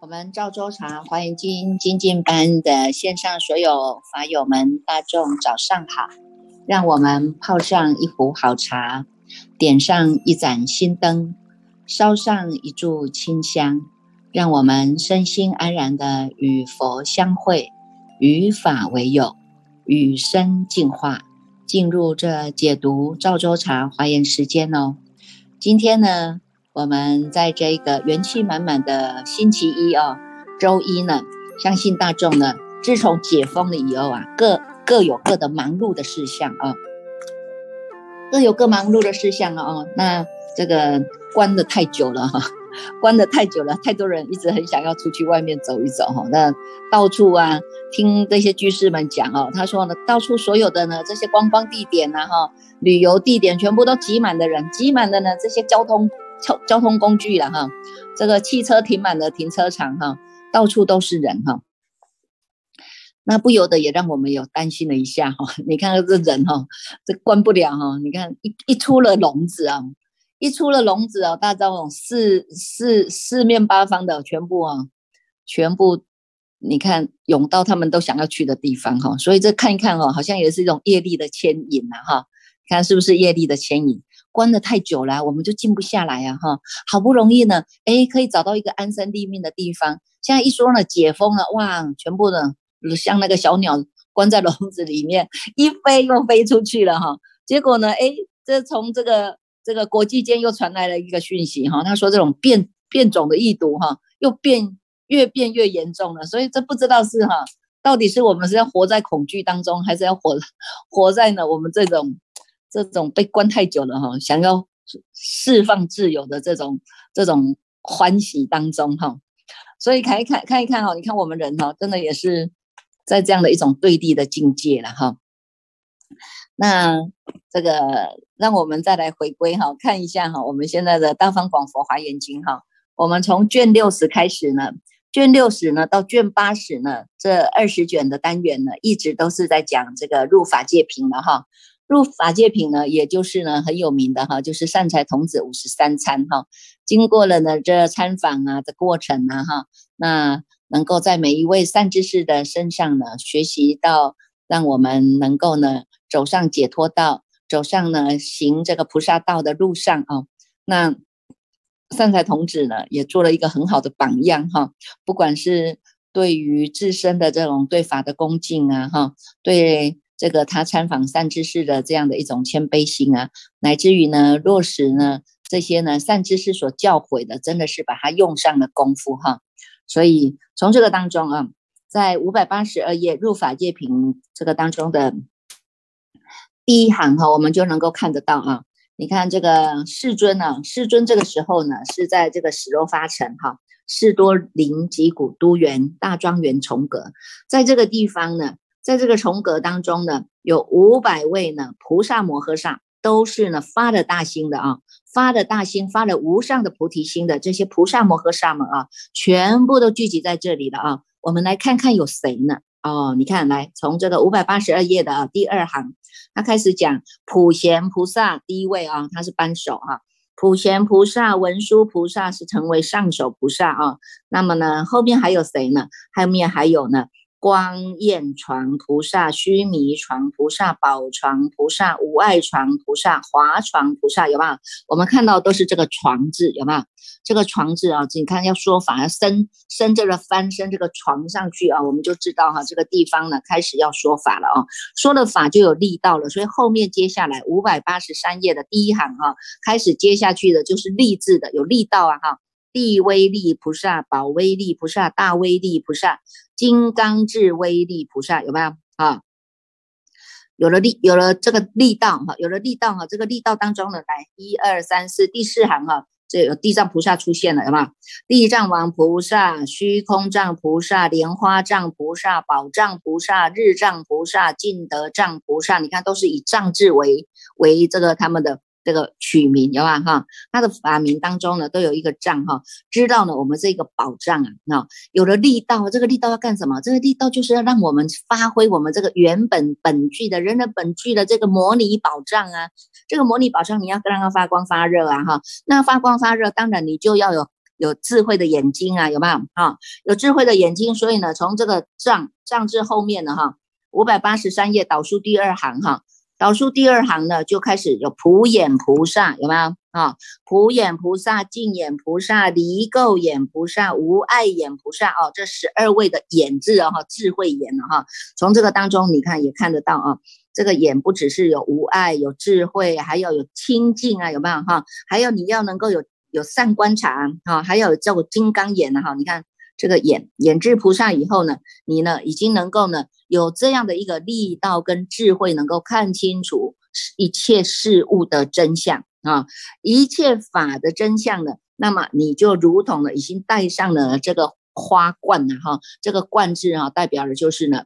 我们赵州茶华严经精进班的线上所有法友们，大众早上好！让我们泡上一壶好茶，点上一盏心灯，烧上一炷清香，让我们身心安然的与佛相会，与法为友，与生进化，进入这解读赵州茶华严时间哦。今天呢？我们在这个元气满满的星期一哦，周一呢，相信大众呢，自从解封了以后啊，各各有各的忙碌的事项啊，各有各忙碌的事项啊哦，那这个关的太久了哈，关的太久了，太多人一直很想要出去外面走一走哈，那到处啊，听这些居士们讲哦，他说呢，到处所有的呢这些观光地点呐哈，旅游地点全部都挤满的人，挤满的呢这些交通。交交通工具了哈，这个汽车停满了停车场哈，到处都是人哈，那不由得也让我们有担心了一下哈。你看这人哈，这关不了哈。你看一一出了笼子啊，一出了笼子哦，大家这四四四面八方的全部啊，全部你看涌到他们都想要去的地方哈。所以这看一看哦，好像也是一种业力的牵引呐哈。看是不是业力的牵引？关的太久了，我们就静不下来呀，哈，好不容易呢，哎，可以找到一个安身立命的地方。现在一说呢，解封了，哇，全部的像那个小鸟关在笼子里面，一飞又飞出去了，哈。结果呢，哎，这从这个这个国际间又传来了一个讯息，哈，他说这种变变种的疫毒，哈，又变越变越严重了。所以这不知道是哈，到底是我们是要活在恐惧当中，还是要活活在呢我们这种。这种被关太久了哈，想要释放自由的这种这种欢喜当中哈，所以看一看看一看哈，你看我们人哈，真的也是在这样的一种对立的境界了哈。那这个让我们再来回归哈，看一下哈，我们现在的《大方广佛华严经》哈，我们从卷六十开始呢，卷六十呢到卷八十呢，这二十卷的单元呢，一直都是在讲这个入法界品了哈。入法界品呢，也就是呢很有名的哈，就是善财童子五十三参哈。经过了呢这参访啊的过程呢哈，那能够在每一位善知识的身上呢学习到，让我们能够呢走上解脱道，走上呢行这个菩萨道的路上啊。那善财童子呢也做了一个很好的榜样哈，不管是对于自身的这种对法的恭敬啊哈，对。这个他参访善知识的这样的一种谦卑心啊，乃至于呢落实呢这些呢善知识所教诲的，真的是把它用上了功夫哈。所以从这个当中啊，在五百八十二页入法界品这个当中的第一行哈，我们就能够看得到啊。你看这个世尊呢，世尊这个时候呢是在这个史罗发城哈，士多林吉古都园大庄园重阁，在这个地方呢。在这个重阁当中呢，有五百位呢菩萨摩诃萨，都是呢发了大心的啊，发了大心，发了无上的菩提心的这些菩萨摩诃萨们啊，全部都聚集在这里了啊。我们来看看有谁呢？哦，你看，来从这个五百八十二页的第二行，他开始讲普贤菩萨第一位啊，他是扳手啊，普贤菩萨、文殊菩萨是成为上首菩萨啊。那么呢，后面还有谁呢？后面还有呢？光焰床菩萨、须弥床菩萨、宝床菩萨、无碍床菩萨、华床菩萨，有没有？我们看到都是这个“床”字，有没有？这个“床”字啊，你看要说法，要升升这个翻身这个床上去啊，我们就知道哈，这个地方呢开始要说法了啊，说了法就有力道了，所以后面接下来五百八十三页的第一行哈，开始接下去的就是力字的，有力道啊哈。地威力菩萨、宝威力菩萨、大威力菩萨、金刚智威力菩萨，有没有啊？有了力，有了这个力道哈，有了力道哈，这个力道当中呢，来一二三四第四行哈，这有地藏菩萨出现了，有没有？地藏王菩萨、虚空藏菩萨、莲花藏菩萨、宝藏菩萨、日藏菩萨、净德藏菩萨，你看都是以藏字为为这个他们的。这个取名有吧哈？他的法名当中呢，都有一个障哈，知道呢我们这个宝藏啊，那有了力道，这个力道要干什么？这个力道就是要让我们发挥我们这个原本本具的人的本具的这个模拟宝藏啊，这个模拟宝藏你要让它发光发热啊哈，那发光发热，当然你就要有有智慧的眼睛啊，有没有哈？有智慧的眼睛，所以呢，从这个藏藏字后面呢哈，五百八十三页导数第二行哈。导数第二行呢，就开始有普眼菩萨，有没有啊？普眼菩萨、净眼菩萨、离垢眼菩萨、无碍眼菩萨哦，这十二位的眼字啊，哈，智慧眼了哈。从这个当中，你看也看得到啊，这个眼不只是有无碍、有智慧，还要有清净啊，有没有哈？还有你要能够有有善观察啊，还有叫金刚眼的哈，你看。这个眼眼智菩萨以后呢，你呢已经能够呢有这样的一个力道跟智慧，能够看清楚一切事物的真相啊，一切法的真相呢，那么你就如同呢已经戴上了这个花冠了哈，这个冠字啊代表的就是呢。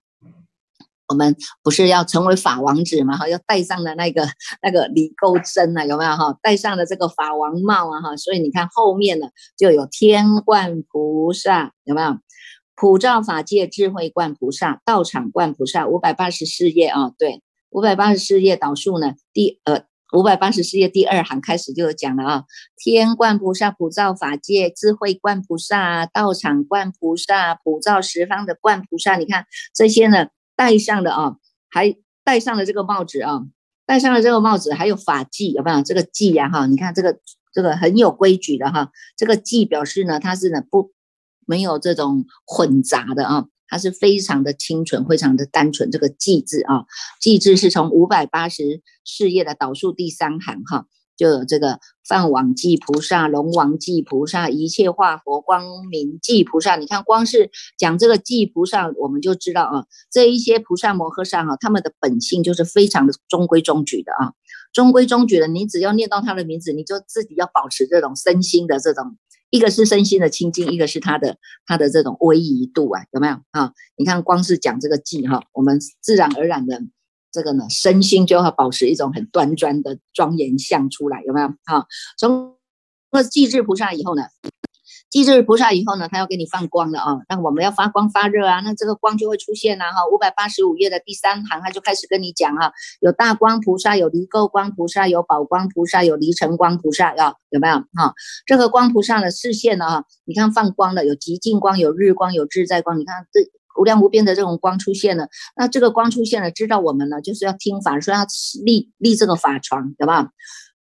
我们不是要成为法王子嘛？哈，要戴上了那个那个李钩针啊，有没有哈？戴上了这个法王帽啊，哈，所以你看后面呢，就有天冠菩萨，有没有？普照法界智慧冠菩萨，道场冠菩萨，五百八十四页啊，对，五百八十四页导数呢，第呃五百八十四页第二行开始就有讲了啊，天冠菩萨普照法界智慧冠菩萨，道场冠菩萨，普照十方的冠菩萨，你看这些呢。戴上的啊，还戴上了这个帽子啊，戴上了这个帽子，还有法纪有没有？这个纪呀哈，你看这个这个很有规矩的哈，这个纪表示呢，它是呢不没有这种混杂的啊，它是非常的清纯，非常的单纯。这个纪字啊，纪字是从五百八十四页的导数第三行哈。就有这个梵网济菩萨、龙王济菩萨、一切化佛光明济菩萨。你看，光是讲这个济菩萨，我们就知道啊，这一些菩萨摩诃萨哈，他们的本性就是非常的中规中矩的啊，中规中矩的。你只要念到他的名字，你就自己要保持这种身心的这种，一个是身心的清净，一个是他的他的这种威仪度啊，有没有啊？你看，光是讲这个济哈，我们自然而然的。这个呢，身心就要保持一种很端庄的庄严相出来，有没有？哈，从那祭智菩萨以后呢，祭智菩萨以后呢，他要给你放光了啊，那我们要发光发热啊，那这个光就会出现了哈。五百八十五页的第三行，他就开始跟你讲哈，有大光菩萨，有离垢光菩萨，有宝光菩萨，有离尘光菩萨，要有没有？哈，这个光菩萨的视线呢，哈，你看放光的有极净光，有日光，有自在光，你看这。无量无边的这种光出现了，那这个光出现了，知道我们呢就是要听法，说要立立这个法床，对吧？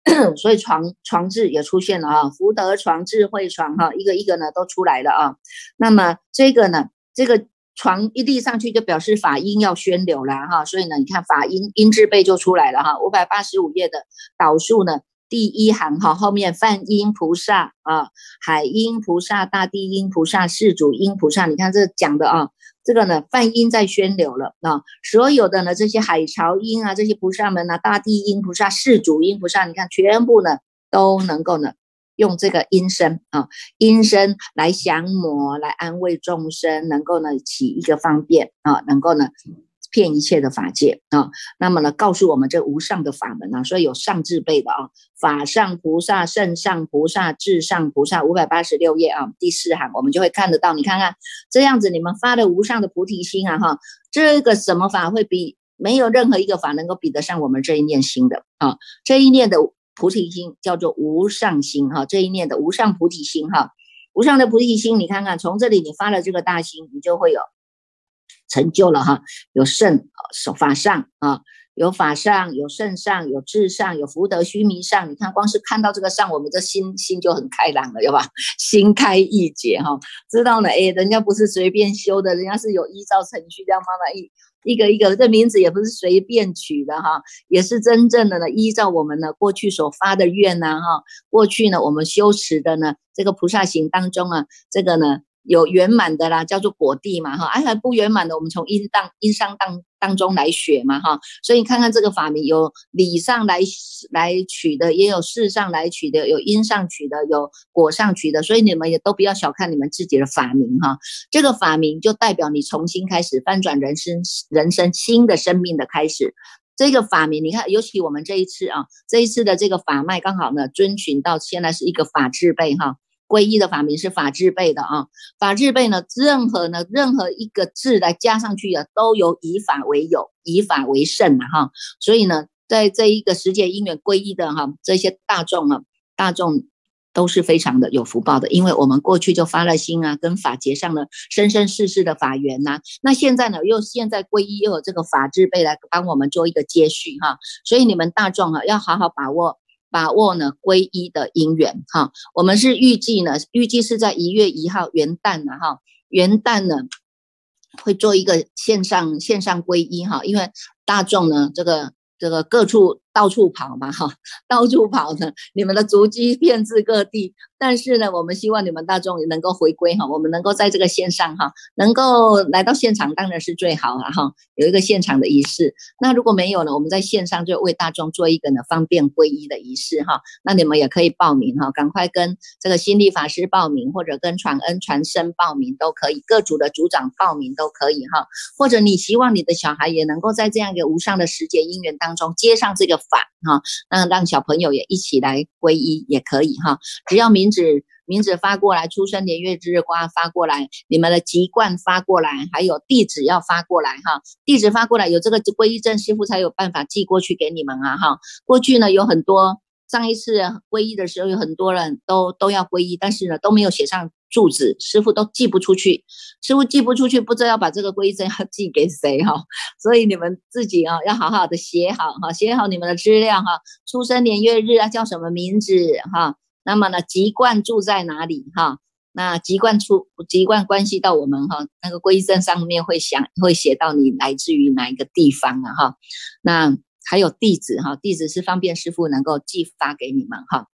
所以床床字也出现了啊，福德床、智慧床哈，一个一个呢都出来了啊。那么这个呢，这个床一立上去就表示法音要宣流了哈，所以呢，你看法音音字辈就出来了哈。五百八十五页的导数呢，第一行哈，后面梵音菩萨啊，海音菩萨、大地音菩萨、世主音菩萨，你看这讲的啊。这个呢，梵音在宣流了啊，所有的呢这些海潮音啊，这些菩萨们呢，大地音菩萨、世主音菩萨，你看全部呢都能够呢用这个音声啊，音声来降魔，来安慰众生，能够呢起一个方便啊，能够呢。骗一切的法界啊，那么呢，告诉我们这无上的法门啊，所以有上智辈的啊，法上菩萨、圣上菩萨、至上菩萨，五百八十六页啊，第四行我们就会看得到。你看看这样子，你们发的无上的菩提心啊，哈，这个什么法会比没有任何一个法能够比得上我们这一念心的啊？这一念的菩提心叫做无上心哈，这一念的无上菩提心哈，无上的菩提心，你看看从这里你发了这个大心，你就会有。成就了哈，有圣法上啊，有法上，有圣上，有智上，有福德须弥上。你看，光是看到这个上，我们的心心就很开朗了，有吧？心开意解哈，知道呢？哎，人家不是随便修的，人家是有依照程序，这样慢慢一一个一个，这名字也不是随便取的哈，也是真正的呢，依照我们呢过去所发的愿呐哈，过去呢我们修持的呢这个菩萨行当中啊，这个呢。有圆满的啦，叫做果地嘛，哈，哎，还不圆满的，我们从因当因商当当中来学嘛，哈，所以你看看这个法名，有理上来来取的，也有事上来取的，有因上取的，有果上取的，所以你们也都不要小看你们自己的法名，哈，这个法名就代表你重新开始翻转人生人生新的生命的开始，这个法名，你看，尤其我们这一次啊，这一次的这个法脉刚好呢，遵循到现在是一个法治辈哈，皈依的法名是法治辈的啊，法治辈呢，任何呢任何一个字来加上去的，都有以法为有，以法为圣的哈，所以呢，在这一个时节因缘皈依的哈，这些大众啊，大众。都是非常的有福报的，因为我们过去就发了心啊，跟法结上了生生世世的法缘呐。那现在呢，又现在皈依，又有这个法智辈来帮我们做一个接续哈。所以你们大众啊，要好好把握把握呢皈依的因缘哈。我们是预计呢，预计是在一月一号元旦呢哈，元旦呢会做一个线上线上皈依哈，因为大众呢这个这个各处。到处跑嘛，哈，到处跑呢，你们的足迹遍至各地。但是呢，我们希望你们大众也能够回归哈，我们能够在这个线上哈，能够来到现场当然是最好了哈，有一个现场的仪式。那如果没有呢，我们在线上就为大众做一个呢方便皈依的仪式哈。那你们也可以报名哈，赶快跟这个心力法师报名，或者跟传恩传声报名都可以，各组的组长报名都可以哈。或者你希望你的小孩也能够在这样一个无上的时节因缘当中接上这个法哈，那让小朋友也一起来皈依也可以哈，只要名。字名字发过来，出生年月日瓜发过来，你们的籍贯发过来，还有地址要发过来哈。地址发过来，有这个皈依证，师傅才有办法寄过去给你们啊哈。过去呢有很多，上一次皈依的时候有很多人都都要皈依，但是呢都没有写上住址，师傅都寄不出去，师傅寄不出去，不知道要把这个皈依证要寄给谁哈。所以你们自己啊要好好的写好哈，写好你们的资料哈，出生年月日啊，叫什么名字哈。那么呢，籍贯住在哪里？哈，那籍贯出籍贯关系到我们哈，那个归证上面会想会写到你来自于哪一个地方啊？哈，那还有地址哈，地址是方便师傅能够寄发给你们哈。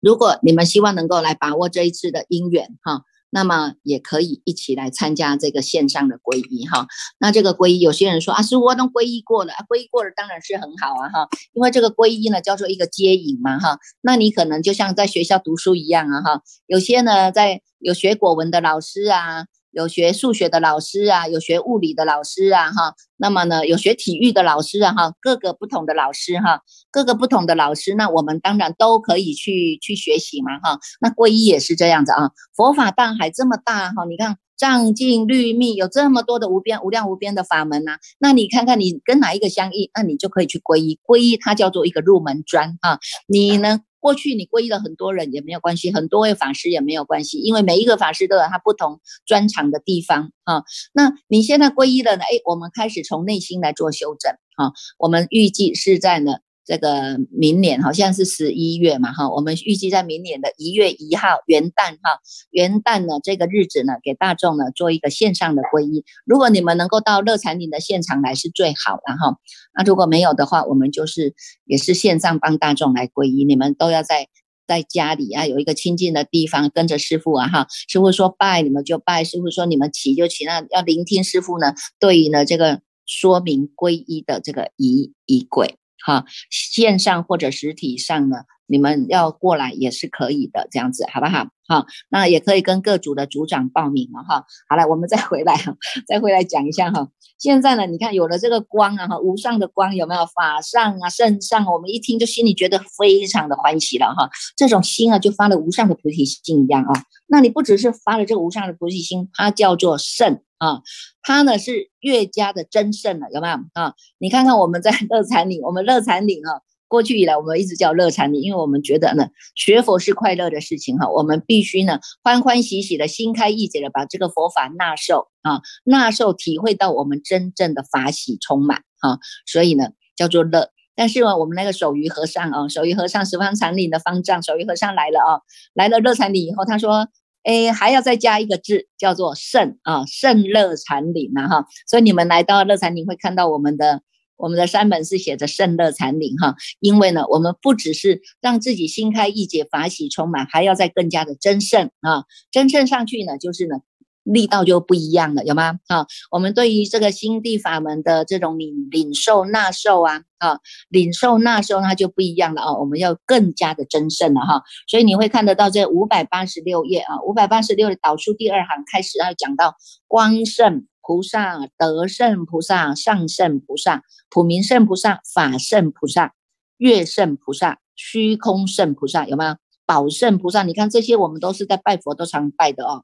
如果你们希望能够来把握这一次的姻缘哈。那么也可以一起来参加这个线上的皈依哈。那这个皈依，有些人说啊，师傅我都皈依过了啊，皈依过了当然是很好啊哈。因为这个皈依呢叫做一个接引嘛哈。那你可能就像在学校读书一样啊哈。有些呢在有学国文的老师啊。有学数学的老师啊，有学物理的老师啊，哈，那么呢，有学体育的老师啊，哈，各个不同的老师哈，各个不同的老师，那我们当然都可以去去学习嘛，哈，那皈依也是这样子啊，佛法大海这么大哈，你看藏经律密有这么多的无边无量无边的法门呐，那你看看你跟哪一个相应，那你就可以去皈依，皈依它叫做一个入门砖啊，你呢？过去你皈依了很多人也没有关系，很多位法师也没有关系，因为每一个法师都有他不同专长的地方啊。那你现在皈依了呢？哎，我们开始从内心来做修正啊。我们预计是在呢。这个明年好像是十一月嘛，哈，我们预计在明年的一月一号元旦，哈，元旦呢这个日子呢，给大众呢做一个线上的皈依。如果你们能够到乐禅林的现场来是最好的哈。那如果没有的话，我们就是也是线上帮大众来皈依。你们都要在在家里啊，有一个清净的地方，跟着师傅啊，哈，师傅说拜你们就拜，师傅说你们起就起，那要聆听师傅呢对于呢这个说明皈依的这个仪仪轨。好，线上或者实体上呢，你们要过来也是可以的，这样子好不好？好，那也可以跟各组的组长报名了哈。好了，我们再回来哈，再回来讲一下哈。现在呢，你看有了这个光啊，哈，无上的光有没有？法上啊，圣上，我们一听就心里觉得非常的欢喜了哈。这种心啊，就发了无上的菩提心一样啊。那你不只是发了这个无上的菩提心，它叫做圣。啊，它呢是越加的真圣了，有没有啊？你看看我们在 乐禅岭，我们乐禅岭啊，过去以来我们一直叫乐禅岭，因为我们觉得呢，学佛是快乐的事情哈，我们必须呢欢欢喜喜的心开意解的把这个佛法纳受啊，纳受体会到我们真正的法喜充满哈，所以呢叫做乐。但是呢，我们那个守鱼和尚啊，守鱼和尚十方禅岭的方丈，守鱼和尚来了啊，来了乐禅岭以后，他说。哎，还要再加一个字，叫做圣啊，圣乐禅林嘛哈。所以你们来到乐禅林，会看到我们的我们的山门是写着圣乐禅林哈。因为呢，我们不只是让自己心开意解、法喜充满，还要再更加的真圣啊，真圣上去呢，就是呢。力道就不一样了，有吗？啊，我们对于这个心地法门的这种领领受纳受啊，啊，领受纳受它就不一样了啊，我们要更加的真圣了哈。所以你会看得到这五百八十六页啊，五百八十六的导数第二行开始要讲到光圣。菩萨、德胜菩萨、上胜菩萨、普明胜菩萨、法胜菩萨、月胜菩萨、虚空胜菩萨，有没有？宝胜菩萨，你看这些我们都是在拜佛都常拜的哦。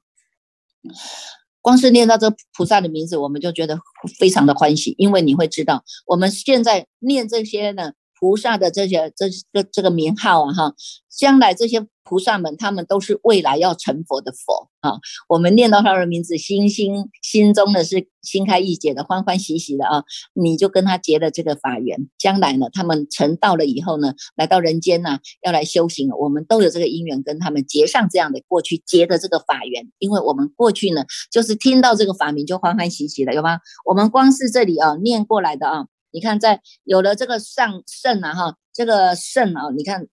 光是念到这菩萨的名字，我们就觉得非常的欢喜，因为你会知道，我们现在念这些呢。菩萨的这些这这这个名号啊哈，将来这些菩萨们，他们都是未来要成佛的佛啊。我们念到他的名字，心心心中的是心开意解的，欢欢喜喜的啊。你就跟他结了这个法缘，将来呢，他们成道了以后呢，来到人间呢，要来修行，我们都有这个因缘跟他们结上这样的过去结的这个法缘，因为我们过去呢，就是听到这个法名就欢欢喜喜的，有吗？我们光是这里啊念过来的啊。你看，在有了这个上圣啊，哈，这个圣啊，你看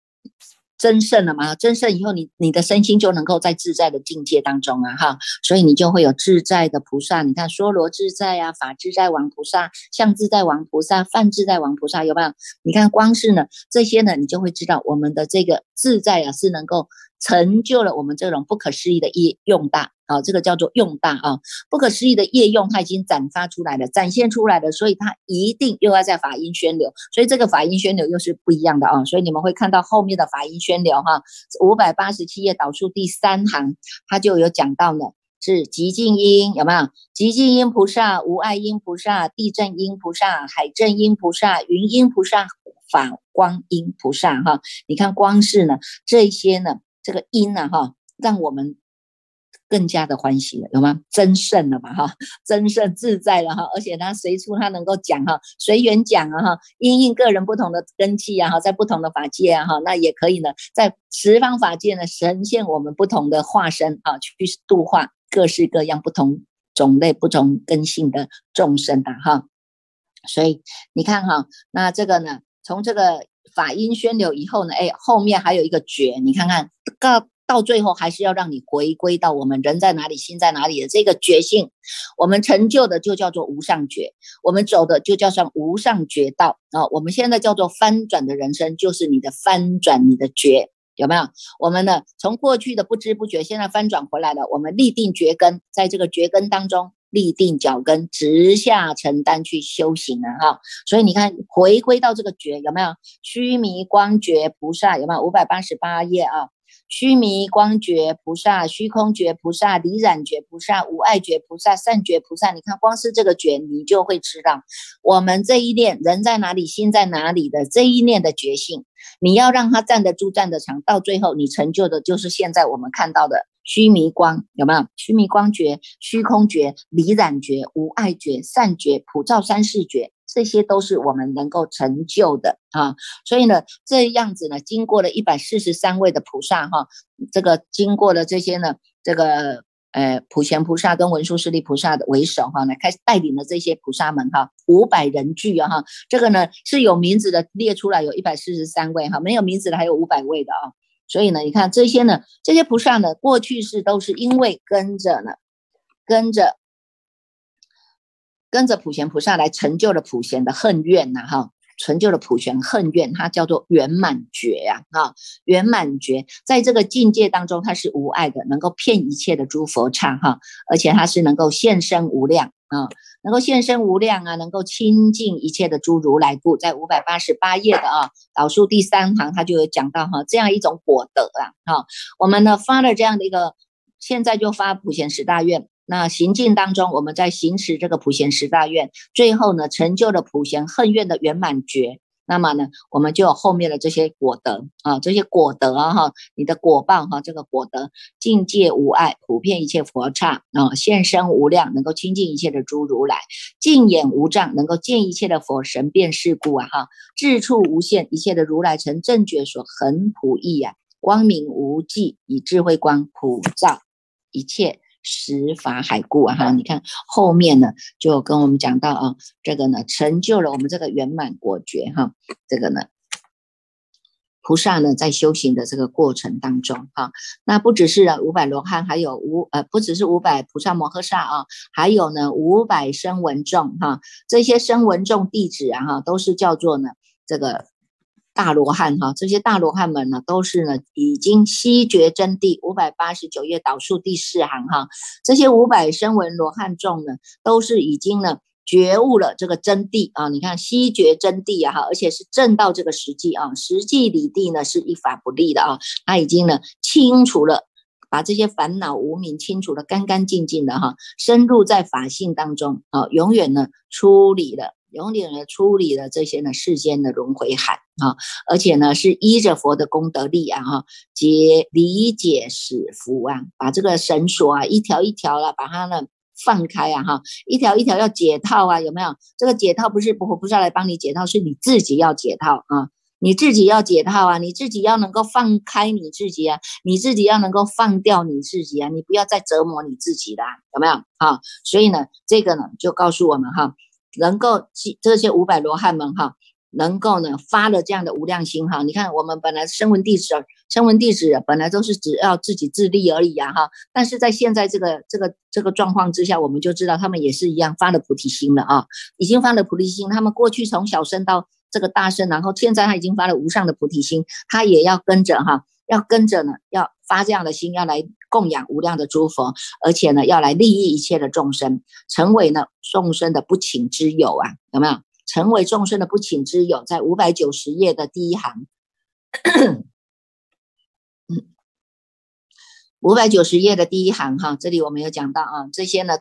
真圣了嘛？真圣以后，你你的身心就能够在自在的境界当中啊，哈，所以你就会有自在的菩萨。你看，梭罗自在啊，法自在王菩萨，相自在王菩萨，梵自在王菩萨，有没有？你看，光是呢这些呢，你就会知道我们的这个自在啊，是能够成就了我们这种不可思议的业用大。啊，这个叫做用大啊，不可思议的业用，它已经展发出来了，展现出来了，所以它一定又要在法音宣流，所以这个法音宣流又是不一样的啊，所以你们会看到后面的法音宣流哈，五百八十七页导数第三行，它就有讲到呢，是极静音有没有？极静音菩萨、无爱音菩萨、地震音菩萨、海震音菩萨、云音菩萨、法光音菩萨哈，你看光是呢这些呢，这个因呢哈，让我们。更加的欢喜了，有吗？增胜了嘛，哈，增胜自在了哈，而且他随处他能够讲哈，随缘讲啊哈，因应个人不同的根器啊哈，在不同的法界啊哈，那也可以呢，在十方法界呢，呈现我们不同的化身啊，去度化各式各样不同种类、不同根性的众生的哈。所以你看哈，那这个呢，从这个法音宣流以后呢，哎，后面还有一个觉，你看看告。到最后还是要让你回归到我们人在哪里，心在哪里的这个觉性。我们成就的就叫做无上觉，我们走的就叫上无上觉道啊。我们现在叫做翻转的人生，就是你的翻转，你的觉有没有？我们呢，从过去的不知不觉，现在翻转回来了。我们立定觉根，在这个觉根当中立定脚跟，直下承担去修行了哈。所以你看，回归到这个觉有没有？须弥光觉菩萨有没有？五百八十八页啊。须弥光觉菩萨、虚空觉菩萨、离染觉菩萨、无碍觉菩萨、善觉菩萨，你看，光是这个觉，你就会知道，我们这一念人在哪里，心在哪里的这一念的觉性，你要让它站得住、站得长，到最后你成就的就是现在我们看到的须弥光，有没有？须弥光觉、虚空觉、离染觉、无碍觉、善觉、普照三世觉。这些都是我们能够成就的啊，所以呢，这样子呢，经过了一百四十三位的菩萨哈，这个经过了这些呢，这个呃普贤菩萨跟文殊师利菩萨的为首哈，来开始带领了这些菩萨们哈，五百人聚啊哈，这个呢是有名字的列出来，有一百四十三位哈，没有名字的还有五百位的啊，所以呢，你看这些呢，这些菩萨呢，过去是都是因为跟着呢，跟着。跟着普贤菩萨来成就了普贤的恨怨呐，哈，成就了普贤恨愿，它叫做圆满觉呀，哈，圆满觉在这个境界当中，它是无碍的，能够骗一切的诸佛刹，哈，而且它是能够现身无量啊，能够现身无量啊，能够亲近一切的诸如来故，在五百八十八页的啊导数第三行，它就有讲到哈，这样一种果德啊，哈，我们呢发了这样的一个，现在就发普贤十大愿。那行进当中，我们在行持这个普贤十大愿，最后呢，成就了普贤恨愿的圆满觉。那么呢，我们就有后面的这些果德啊，这些果德啊，哈，你的果报哈，这个果德境界无碍，普遍一切佛刹啊，现身无量，能够亲近一切的诸如来，净眼无障，能够见一切的佛神变事故啊，哈，智处无限，一切的如来成正觉所恒普益啊，光明无际，以智慧光普照一切。十法海故啊哈，你看后面呢，就跟我们讲到啊，这个呢成就了我们这个圆满果觉哈，这个呢菩萨呢在修行的这个过程当中哈，那不只是五百罗汉，还有五呃不只是五百菩萨摩诃萨啊，还有呢五百声闻众哈，这些声闻众弟子啊哈，都是叫做呢这个大罗汉哈，这些大罗汉们呢，都是呢已经悉觉真谛。五百八十九页导数第四行哈，这些五百声闻罗汉众呢，都是已经呢觉悟了这个真谛啊。你看悉觉真谛啊哈，而且是证到这个实际啊，实际理地呢是一法不立的啊，他已经呢清除了。把这些烦恼无名清除的干干净净的哈，深入在法性当中啊，永远呢处理了，永远的处理了这些呢世间的轮回海啊，而且呢是依着佛的功德力啊哈，解理解使福啊，把这个绳索啊一条一条了，把它呢放开啊哈，一条一条要解套啊，有没有？这个解套不是不不是来帮你解套，是你自己要解套啊。你自己要解套啊，你自己要能够放开你自己啊，你自己要能够放掉你自己啊，你不要再折磨你自己啦，有没有啊？所以呢，这个呢就告诉我们哈，能够这些五百罗汉们哈，能够呢发了这样的无量心哈。你看我们本来声闻弟子，声闻弟子本来都是只要自己自利而已啊哈，但是在现在这个这个这个状况之下，我们就知道他们也是一样发了菩提心了啊，已经发了菩提心，他们过去从小生到。这个大圣，然后现在他已经发了无上的菩提心，他也要跟着哈，要跟着呢，要发这样的心，要来供养无量的诸佛，而且呢，要来利益一切的众生，成为呢众生的不请之友啊，有没有？成为众生的不请之友，在五百九十页的第一行，五百九十页的第一行哈，这里我没有讲到啊，这些呢。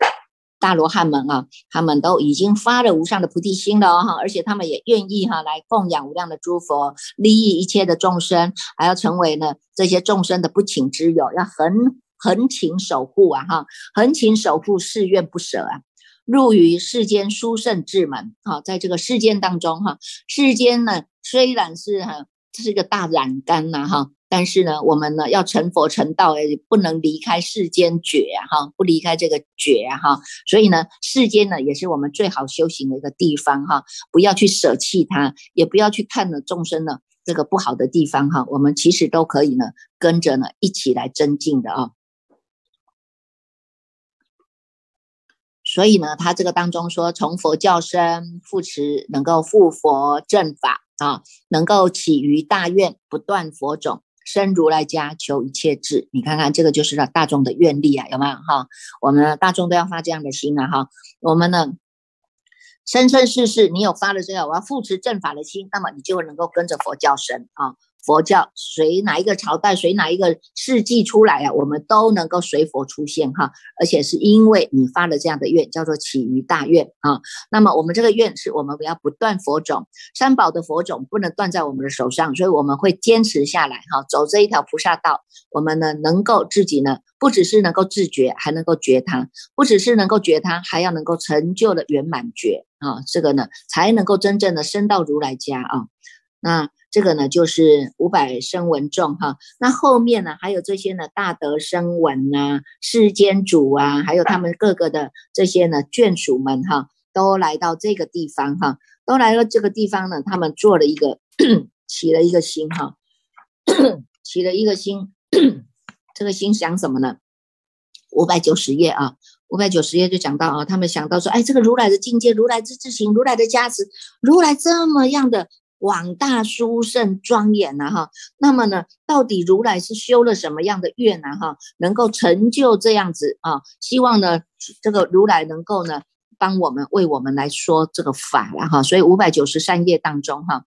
大罗汉们啊，他们都已经发了无上的菩提心了哈，而且他们也愿意哈来供养无量的诸佛，利益一切的众生，还要成为呢这些众生的不请之友，要恒恒勤守护啊哈，恒勤守护誓愿不舍啊，入于世间殊胜智门哈，在这个世间当中哈，世间呢虽然是哈这是一个大染缸呐哈。但是呢，我们呢要成佛成道，也不能离开世间觉，哈，不离开这个觉，哈，所以呢，世间呢也是我们最好修行的一个地方哈，不要去舍弃它，也不要去看了众生的这个不好的地方哈，我们其实都可以呢跟着呢一起来增进的啊。所以呢，他这个当中说，从佛教生复持，能够复佛正法啊，能够起于大愿，不断佛种。生如来家，求一切智。你看看这个就是让大众的愿力啊，有没有哈？我们大众都要发这样的心啊哈。我们呢，生生世世，你有发了这个我要扶持正法的心，那么你就能够跟着佛教生啊。佛教随哪一个朝代，随哪一个世纪出来啊，我们都能够随佛出现哈，而且是因为你发了这样的愿，叫做起于大愿啊。那么我们这个愿是我们不要不断佛种，三宝的佛种不能断在我们的手上，所以我们会坚持下来哈，走这一条菩萨道。我们呢，能够自己呢，不只是能够自觉，还能够觉他，不只是能够觉他，还要能够成就的圆满觉啊，这个呢，才能够真正的升到如来家啊。那这个呢，就是五百声闻众哈。那后面呢，还有这些呢，大德声闻啊，世间主啊，还有他们各个的这些呢眷属们哈，都来到这个地方哈，都来到这个地方呢，他们做了一个起了一个心哈，起了一个心，这个心想什么呢？五百九十页啊，五百九十页就讲到啊，他们想到说，哎，这个如来的境界，如来之智行，如来的加持，如来这么样的。广大殊胜庄严呐哈，那么呢，到底如来是修了什么样的愿呢哈，能够成就这样子啊？希望呢，这个如来能够呢，帮我们为我们来说这个法了哈。所以五百九十三页当中哈，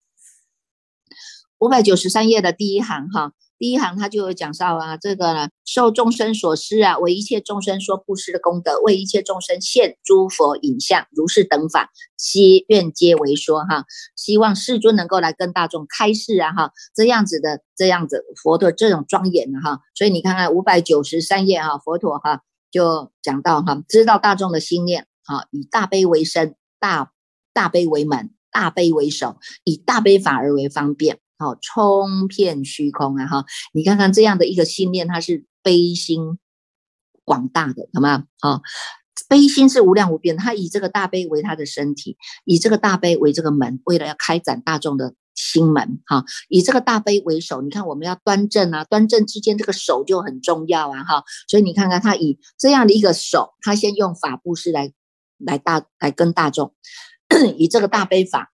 五百九十三页的第一行哈。第一行他就有讲到啊，这个呢，受众生所施啊，为一切众生说布施的功德，为一切众生现诸佛影像，如是等法，悉愿皆为说哈。希望世尊能够来跟大众开示啊哈，这样子的这样子佛的这种庄严的哈。所以你看看五百九十三页哈，佛陀哈就讲到哈，知道大众的心念哈，以大悲为身，大大悲为门，大悲为首，以大悲法而为方便。哦，冲遍虚空啊！哈，你看看这样的一个信念，它是悲心广大的，好吗？好，悲心是无量无边，他以这个大悲为他的身体，以这个大悲为这个门，为了要开展大众的心门，哈，以这个大悲为首。你看，我们要端正啊，端正之间这个手就很重要啊，哈。所以你看看他以这样的一个手，他先用法布施来来大来跟大众，以这个大悲法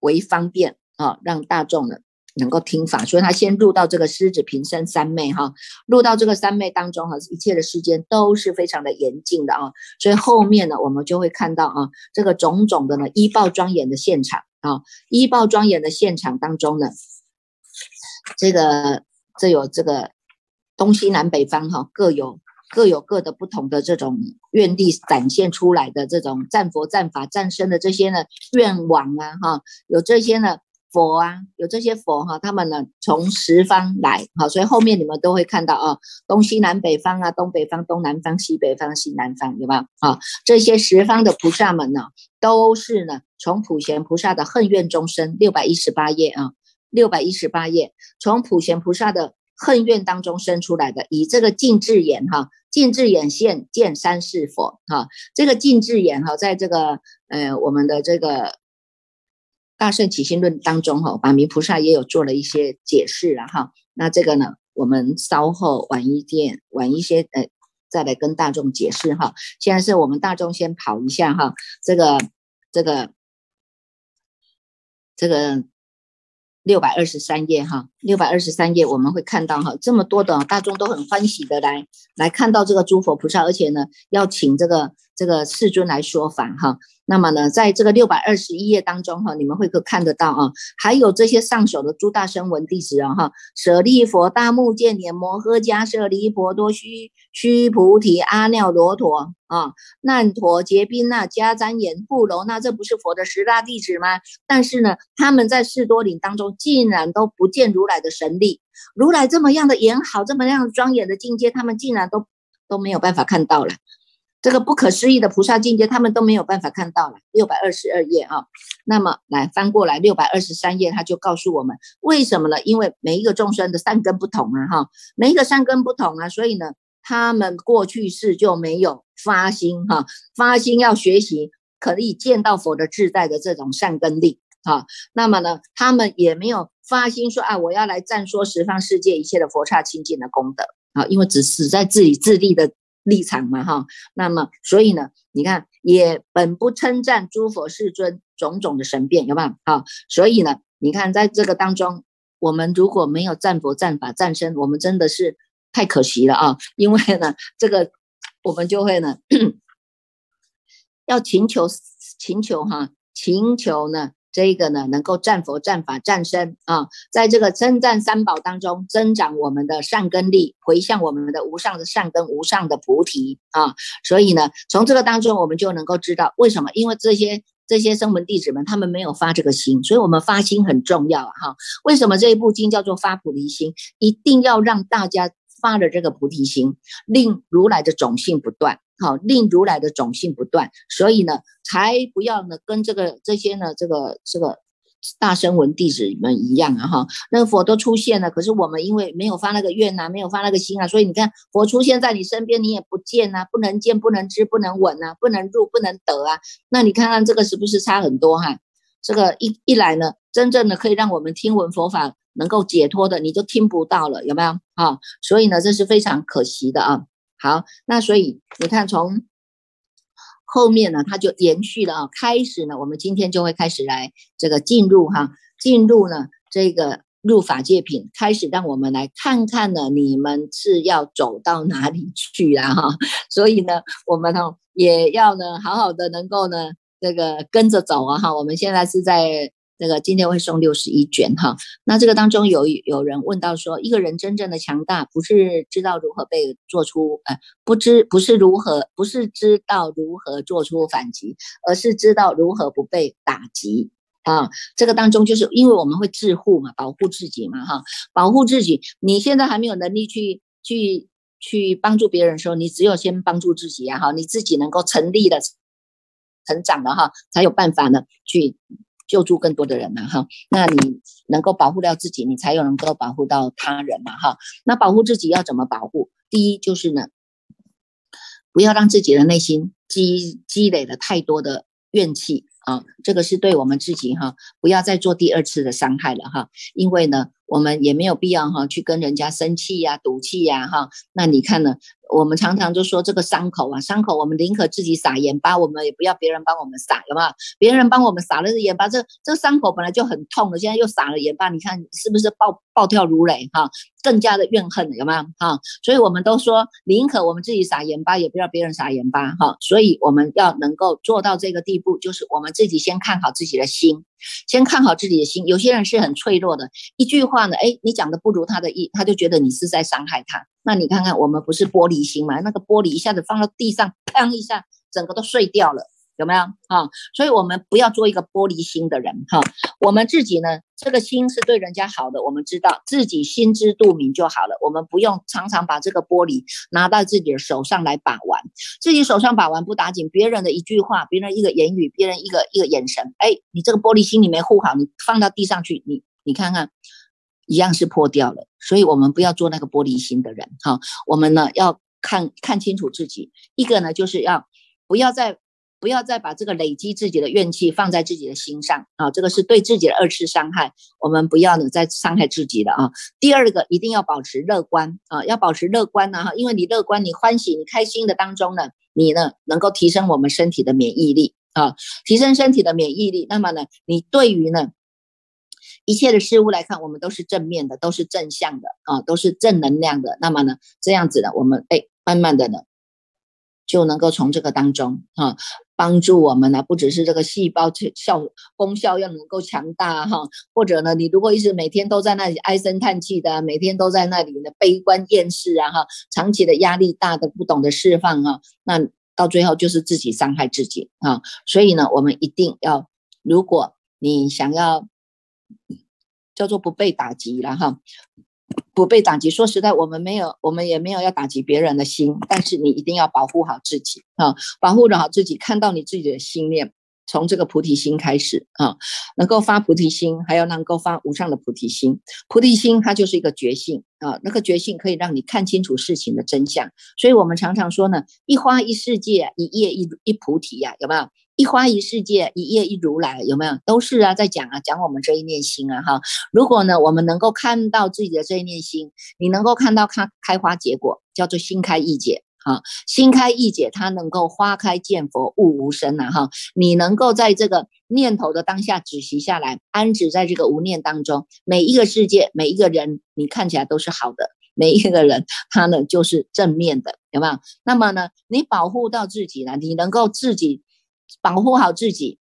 为方便啊，让大众呢。能够听法，所以他先入到这个狮子、平生三昧哈，入到这个三昧当中哈，一切的世间都是非常的严峻的啊，所以后面呢，我们就会看到啊，这个种种的呢，医报庄严的现场啊，医报庄严的现场当中呢，这个这有这个东西南北方哈，各有各有各的不同的这种愿力展现出来的这种战佛、战法、战身的这些呢愿望啊哈，有这些呢。佛啊，有这些佛哈，他们呢从十方来，好，所以后面你们都会看到啊，东西南北方啊，东北方、东南方、西北方、西南方，有没有啊？这些十方的菩萨们呢，都是呢从普贤菩萨的恨怨中生，六百一十八页啊，六百一十八页，从普贤菩萨的恨怨当中生出来的，以这个净智眼哈，净智眼现见三世佛哈，这个净智眼哈，在这个呃我们的这个。大圣起心论当中，哈，法明菩萨也有做了一些解释了，哈。那这个呢，我们稍后晚一点，晚一些，呃，再来跟大众解释，哈。现在是我们大众先跑一下，哈，这个，这个，这个六百二十三页，哈，六百二十三页，我们会看到，哈，这么多的大众都很欢喜的来来看到这个诸佛菩萨，而且呢，要请这个这个世尊来说法，哈。那么呢，在这个六百二十一页当中哈，你们会可看得到啊，还有这些上首的诸大声闻弟子啊哈，舍利佛、大目犍连、摩诃迦舍利婆多须须菩提、阿耨罗陀啊、难陀、结宾那、迦旃延、富楼那，这不是佛的十大弟子吗？但是呢，他们在世多林当中竟然都不见如来的神力，如来这么样的严好，这么样庄严的境界，他们竟然都都没有办法看到了。这个不可思议的菩萨境界，他们都没有办法看到了。六百二十二页啊，那么来翻过来六百二十三页，他就告诉我们为什么呢？因为每一个众生的善根不同啊，哈，每一个善根不同啊，所以呢，他们过去世就没有发心哈，发心要学习可以见到佛的自在的这种善根力啊。那么呢，他们也没有发心说啊，我要来赞说十方世界一切的佛刹清净的功德啊，因为只是在自己自立的。立场嘛，哈，那么所以呢，你看也本不称赞诸佛世尊种种的神变，有没有？好，所以呢，你看在这个当中，我们如果没有赞佛、赞法、赞身，我们真的是太可惜了啊！因为呢，这个我们就会呢，要请求、请求哈，请求呢。这个呢，能够战佛、战法、战身啊，在这个称赞三宝当中，增长我们的善根力，回向我们的无上的善根、无上的菩提啊。所以呢，从这个当中，我们就能够知道为什么？因为这些这些声闻弟子们，他们没有发这个心，所以我们发心很重要哈。为什么这一部经叫做发菩提心？一定要让大家发了这个菩提心，令如来的种性不断。好，令如来的种性不断，所以呢，才不要呢跟这个这些呢这个这个大声闻弟子们一样啊哈，那个佛都出现了，可是我们因为没有发那个愿呐，没有发那个心啊，所以你看佛出现在你身边，你也不见呐，不能见，不能知，不能闻啊，不能入，不能得啊，那你看看这个是不是差很多哈？这个一一来呢，真正的可以让我们听闻佛法能够解脱的，你就听不到了，有没有啊？所以呢，这是非常可惜的啊。好，那所以你看，从后面呢，它就延续了啊。开始呢，我们今天就会开始来这个进入哈，进入呢这个入法界品，开始让我们来看看呢，你们是要走到哪里去啊哈。所以呢，我们呢也要呢好好的能够呢这个跟着走啊哈。我们现在是在。那个今天会送六十一卷哈，那这个当中有有人问到说，一个人真正的强大不是知道如何被做出，呃，不知不是如何不是知道如何做出反击，而是知道如何不被打击啊。这个当中就是因为我们会自护嘛，保护自己嘛哈，保护自己。你现在还没有能力去去去帮助别人的时候，你只有先帮助自己啊哈，你自己能够成立的、成长的哈，才有办法呢去。救助更多的人嘛，哈，那你能够保护到自己，你才有能够保护到他人嘛，哈。那保护自己要怎么保护？第一就是呢，不要让自己的内心积积累了太多的怨气啊，这个是对我们自己哈，不要再做第二次的伤害了哈。因为呢，我们也没有必要哈去跟人家生气呀、赌气呀哈。那你看呢？我们常常就说这个伤口啊，伤口我们宁可自己撒盐巴，我们也不要别人帮我们撒，有没有？别人帮我们撒了盐巴，这这伤口本来就很痛的，现在又撒了盐巴，你看是不是暴暴跳如雷哈？更加的怨恨，有没有哈？所以我们都说宁可我们自己撒盐巴，也不要别人撒盐巴哈。所以我们要能够做到这个地步，就是我们自己先看好自己的心，先看好自己的心。有些人是很脆弱的，一句话呢，哎，你讲的不如他的意，他就觉得你是在伤害他。那你看看，我们不是玻璃心吗？那个玻璃一下子放到地上，砰一下，整个都碎掉了，有没有啊？所以，我们不要做一个玻璃心的人哈。我们自己呢，这个心是对人家好的，我们知道自己心知肚明就好了。我们不用常常把这个玻璃拿到自己的手上来把玩，自己手上把玩不打紧，别人的一句话，别人一个言语，别人一个一个眼神，哎，你这个玻璃心你没护好，你放到地上去，你你看看。一样是破掉了，所以我们不要做那个玻璃心的人哈。我们呢要看看清楚自己，一个呢就是要不要再不要再把这个累积自己的怨气放在自己的心上啊，这个是对自己的二次伤害。我们不要呢再伤害自己了啊。第二个一定要保持乐观啊，要保持乐观呢哈，因为你乐观，你欢喜，你开心的当中呢，你呢能够提升我们身体的免疫力啊，提升身体的免疫力。那么呢，你对于呢。一切的事物来看，我们都是正面的，都是正向的啊，都是正能量的。那么呢，这样子呢，我们哎，慢慢的呢，就能够从这个当中啊，帮助我们呢，不只是这个细胞效功效要能够强大哈，或者呢，你如果一直每天都在那里唉声叹气的，每天都在那里呢悲观厌世啊哈，长期的压力大的不懂得释放啊，那到最后就是自己伤害自己啊。所以呢，我们一定要，如果你想要。叫做不被打击了哈，不被打击。说实在，我们没有，我们也没有要打击别人的心，但是你一定要保护好自己啊，保护好自己。看到你自己的心念，从这个菩提心开始啊，能够发菩提心，还要能够发无上的菩提心。菩提心它就是一个觉性啊，那个觉性可以让你看清楚事情的真相。所以我们常常说呢，一花一世界，一叶一一菩提呀，有没有？一花一世界，一叶一如来，有没有？都是啊，在讲啊，讲我们这一念心啊，哈。如果呢，我们能够看到自己的这一念心，你能够看到开开花结果，叫做心开意解，哈。心开意解，它能够花开见佛，悟无生呐，哈。你能够在这个念头的当下止息下来，安止在这个无念当中，每一个世界，每一个人，你看起来都是好的，每一个人他呢就是正面的，有没有？那么呢，你保护到自己呢，你能够自己。保护好自己，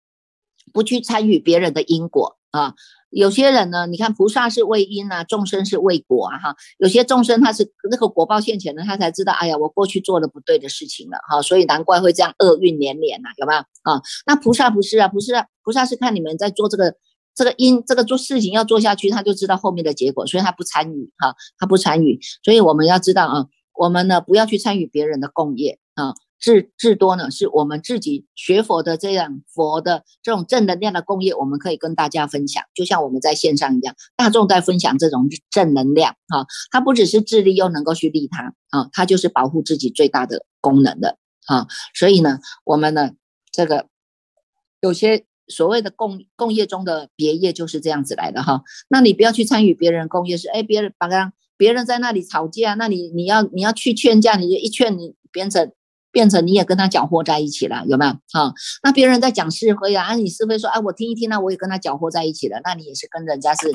不去参与别人的因果啊。有些人呢，你看菩萨是为因啊，众生是为果啊哈。有些众生他是那个果报现前的，他才知道，哎呀，我过去做了不对的事情了哈，所以难怪会这样厄运连连呐，有没有啊？那菩萨不是啊，不是啊，菩萨是看你们在做这个这个因这个做事情要做下去，他就知道后面的结果，所以他不参与哈，他不参与。所以我们要知道啊，我们呢不要去参与别人的共业啊。至至多呢，是我们自己学佛的这样佛的这种正能量的工业，我们可以跟大家分享，就像我们在线上一样，大众在分享这种正能量哈，它不只是自利，又能够去利他啊，它就是保护自己最大的功能的啊。所以呢，我们呢，这个有些所谓的共共业中的别业就是这样子来的哈。那你不要去参与别人共业，是哎，别人把刚别人在那里吵架，那你你要你要去劝架，你就一劝你变成。变成你也跟他搅和在一起了，有没有？啊，那别人在讲是非啊，啊，你是非说，哎，我听一听，那我也跟他搅和在一起了，那你也是跟人家是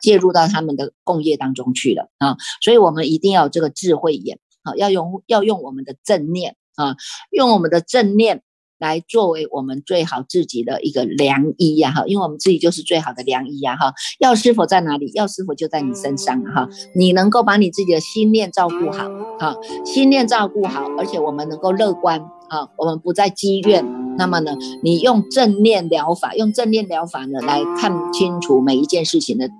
介入到他们的共业当中去了啊。所以，我们一定要有这个智慧眼，啊，要用要用我们的正念啊，用我们的正念。来作为我们最好自己的一个良医呀，哈，因为我们自己就是最好的良医呀，哈。药师佛在哪里？药师佛就在你身上，哈。你能够把你自己的心念照顾好，哈，心念照顾好，而且我们能够乐观，啊，我们不再积怨。那么呢，你用正念疗法，用正念疗法呢，来看清楚每一件事情的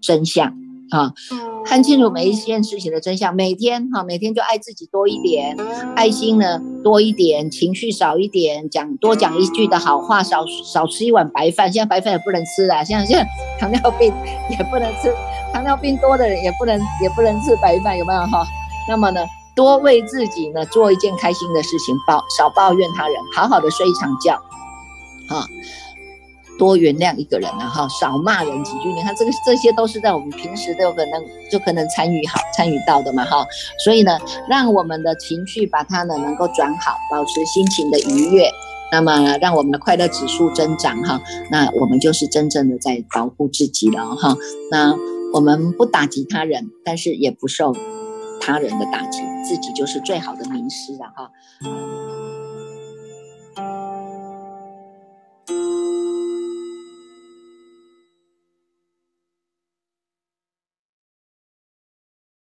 真相，啊。看清楚每一件事情的真相，每天哈，每天就爱自己多一点，爱心呢多一点，情绪少一点，讲多讲一句的好话，少少吃一碗白饭。现在白饭也不能吃了，现在现在糖尿病也不能吃，糖尿病多的人也不能也不能吃白饭，有没有哈？那么呢，多为自己呢做一件开心的事情，抱少抱怨他人，好好的睡一场觉，哈。多原谅一个人了哈少骂人几句你看这个这些都是在我们平时都有可能就可能参与好参与到的嘛哈。所以呢让我们的情绪把它呢能够转好保持心情的愉悦那么让我们的快乐指数增长哈。那我们就是真正的在保护自己了哈。那我们不打击他人但是也不受他人的打击自己就是最好的名师了哈。